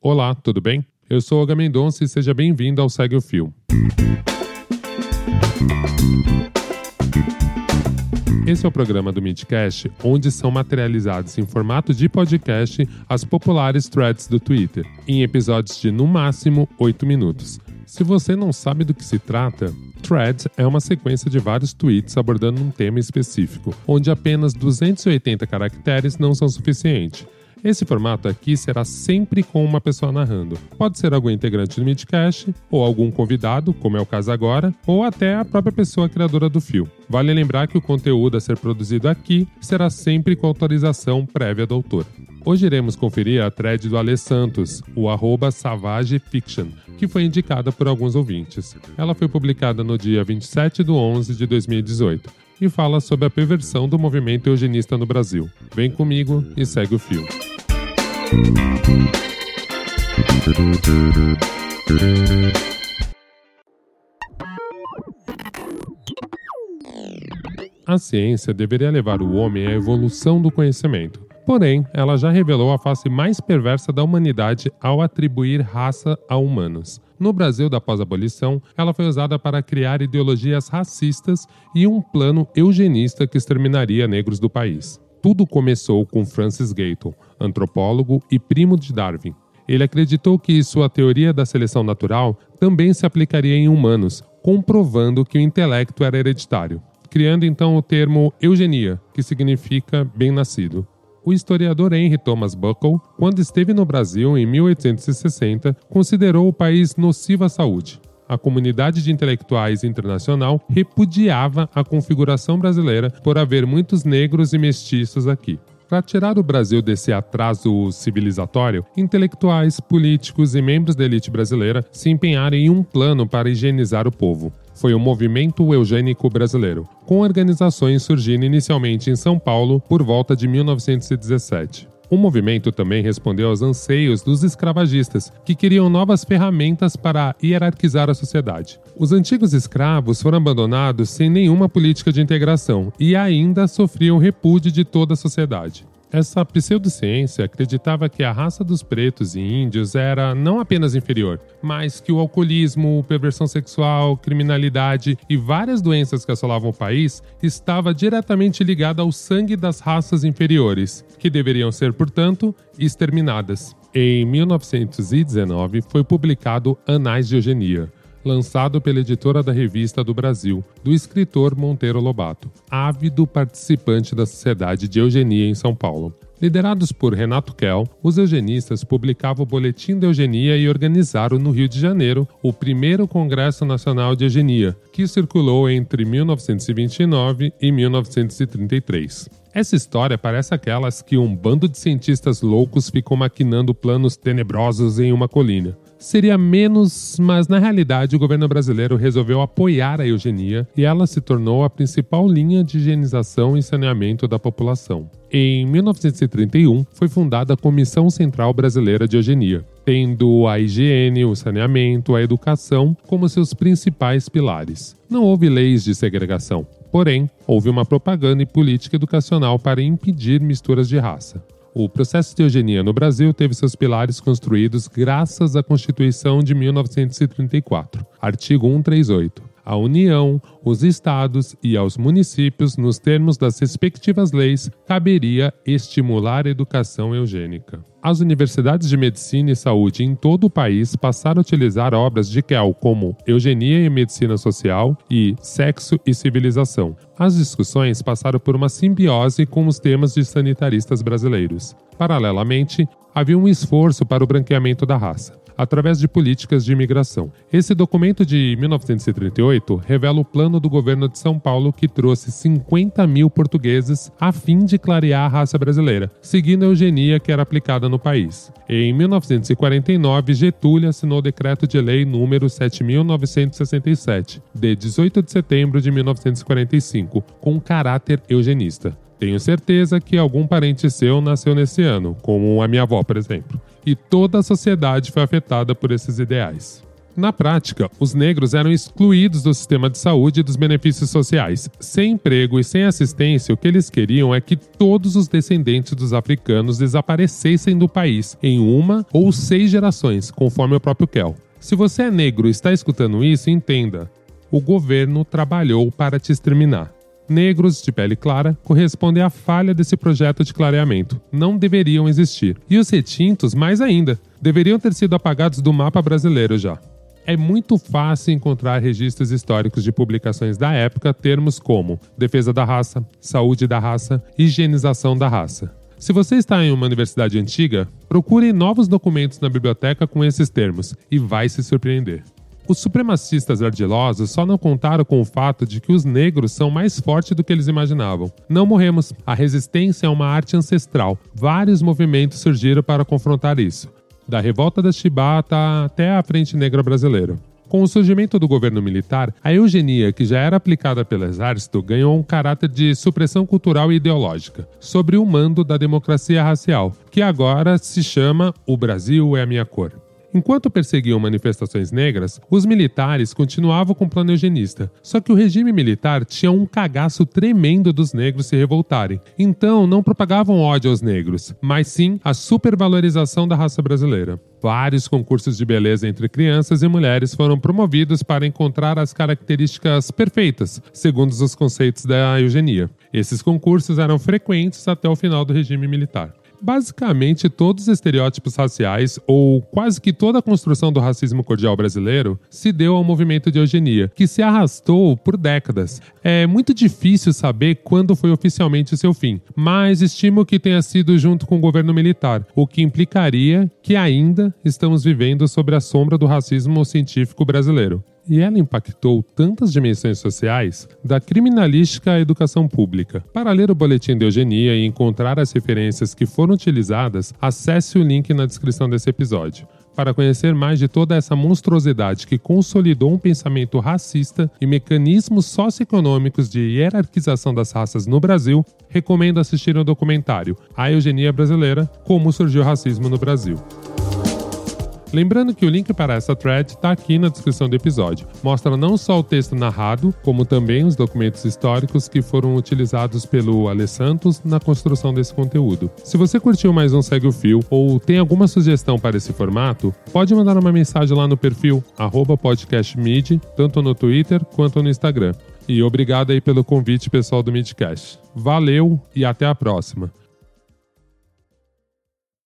Olá, tudo bem? Eu sou Olga Mendonça e seja bem-vindo ao Segue o Fio. Esse é o programa do Midcast, onde são materializados em formato de podcast as populares threads do Twitter, em episódios de no máximo 8 minutos. Se você não sabe do que se trata, Threads é uma sequência de vários tweets abordando um tema específico, onde apenas 280 caracteres não são suficientes. Esse formato aqui será sempre com uma pessoa narrando. Pode ser algum integrante do Midcast, ou algum convidado, como é o caso agora, ou até a própria pessoa criadora do fio. Vale lembrar que o conteúdo a ser produzido aqui será sempre com autorização prévia do autor. Hoje iremos conferir a thread do Ale Santos, o arroba Savage Fiction, que foi indicada por alguns ouvintes. Ela foi publicada no dia 27 de 11 de 2018 e fala sobre a perversão do movimento eugenista no Brasil. Vem comigo e segue o fio. A ciência deveria levar o homem à evolução do conhecimento. Porém, ela já revelou a face mais perversa da humanidade ao atribuir raça a humanos. No Brasil da pós-abolição, ela foi usada para criar ideologias racistas e um plano eugenista que exterminaria negros do país. Tudo começou com Francis Galton, antropólogo e primo de Darwin. Ele acreditou que sua teoria da seleção natural também se aplicaria em humanos, comprovando que o intelecto era hereditário, criando então o termo eugenia, que significa bem-nascido. O historiador Henry Thomas Buckle, quando esteve no Brasil em 1860, considerou o país nocivo à saúde. A comunidade de intelectuais internacional repudiava a configuração brasileira por haver muitos negros e mestiços aqui. Para tirar o Brasil desse atraso civilizatório, intelectuais, políticos e membros da elite brasileira se empenharam em um plano para higienizar o povo. Foi o Movimento Eugênico Brasileiro, com organizações surgindo inicialmente em São Paulo por volta de 1917. O movimento também respondeu aos anseios dos escravagistas, que queriam novas ferramentas para hierarquizar a sociedade. Os antigos escravos foram abandonados sem nenhuma política de integração e ainda sofriam repúdio de toda a sociedade. Essa pseudociência acreditava que a raça dos pretos e índios era não apenas inferior, mas que o alcoolismo, perversão sexual, criminalidade e várias doenças que assolavam o país estava diretamente ligada ao sangue das raças inferiores, que deveriam ser, portanto, exterminadas. Em 1919 foi publicado Anais de Eugenia, lançado pela editora da Revista do Brasil, do escritor Monteiro Lobato, ávido participante da Sociedade de Eugenia em São Paulo. Liderados por Renato Kell, os eugenistas publicavam o Boletim de Eugenia e organizaram no Rio de Janeiro o primeiro Congresso Nacional de Eugenia, que circulou entre 1929 e 1933. Essa história parece aquelas que um bando de cientistas loucos ficou maquinando planos tenebrosos em uma colina seria menos, mas na realidade o governo brasileiro resolveu apoiar a eugenia e ela se tornou a principal linha de higienização e saneamento da população. Em 1931, foi fundada a Comissão Central Brasileira de Eugenia, tendo a higiene, o saneamento, a educação como seus principais pilares. Não houve leis de segregação, porém, houve uma propaganda e política educacional para impedir misturas de raça. O processo de eugenia no Brasil teve seus pilares construídos graças à Constituição de 1934, artigo 138. A União, os estados e aos municípios, nos termos das respectivas leis, caberia estimular a educação eugênica. As universidades de medicina e saúde em todo o país passaram a utilizar obras de Kell como Eugenia e Medicina Social e Sexo e Civilização. As discussões passaram por uma simbiose com os temas de sanitaristas brasileiros. Paralelamente, havia um esforço para o branqueamento da raça através de políticas de imigração. Esse documento de 1938 revela o plano do governo de São Paulo que trouxe 50 mil portugueses a fim de clarear a raça brasileira, seguindo a eugenia que era aplicada no país. Em 1949, Getúlio assinou o decreto de lei número 7.967, de 18 de setembro de 1945, com caráter eugenista. Tenho certeza que algum parente seu nasceu nesse ano, como a minha avó, por exemplo. E toda a sociedade foi afetada por esses ideais. Na prática, os negros eram excluídos do sistema de saúde e dos benefícios sociais. Sem emprego e sem assistência, o que eles queriam é que todos os descendentes dos africanos desaparecessem do país em uma ou seis gerações, conforme o próprio Kell. Se você é negro e está escutando isso, entenda: o governo trabalhou para te exterminar. Negros de pele clara correspondem à falha desse projeto de clareamento. Não deveriam existir. E os retintos, mais ainda, deveriam ter sido apagados do mapa brasileiro já é muito fácil encontrar registros históricos de publicações da época termos como defesa da raça, saúde da raça, higienização da raça. Se você está em uma universidade antiga, procure novos documentos na biblioteca com esses termos e vai se surpreender. Os supremacistas ardilosos só não contaram com o fato de que os negros são mais fortes do que eles imaginavam. Não morremos. A resistência é uma arte ancestral. Vários movimentos surgiram para confrontar isso da revolta da Chibata até a Frente Negra Brasileira. Com o surgimento do governo militar, a eugenia, que já era aplicada pelo exército, ganhou um caráter de supressão cultural e ideológica, sobre o mando da democracia racial, que agora se chama O Brasil é a minha cor. Enquanto perseguiam manifestações negras, os militares continuavam com o plano eugenista. Só que o regime militar tinha um cagaço tremendo dos negros se revoltarem. Então, não propagavam ódio aos negros, mas sim a supervalorização da raça brasileira. Vários concursos de beleza entre crianças e mulheres foram promovidos para encontrar as características perfeitas, segundo os conceitos da eugenia. Esses concursos eram frequentes até o final do regime militar. Basicamente, todos os estereótipos raciais, ou quase que toda a construção do racismo cordial brasileiro, se deu ao movimento de eugenia, que se arrastou por décadas. É muito difícil saber quando foi oficialmente seu fim, mas estimo que tenha sido junto com o governo militar, o que implicaria que ainda estamos vivendo sob a sombra do racismo científico brasileiro e ela impactou tantas dimensões sociais, da criminalística à educação pública. Para ler o boletim de eugenia e encontrar as referências que foram utilizadas, acesse o link na descrição desse episódio. Para conhecer mais de toda essa monstruosidade que consolidou um pensamento racista e mecanismos socioeconômicos de hierarquização das raças no Brasil, recomendo assistir o documentário A Eugenia Brasileira: Como Surgiu o Racismo no Brasil. Lembrando que o link para essa thread está aqui na descrição do episódio. Mostra não só o texto narrado, como também os documentos históricos que foram utilizados pelo Ale Santos na construção desse conteúdo. Se você curtiu mais um Segue o Fio ou tem alguma sugestão para esse formato, pode mandar uma mensagem lá no perfil podcastmid, tanto no Twitter quanto no Instagram. E obrigado aí pelo convite pessoal do Midcast. Valeu e até a próxima.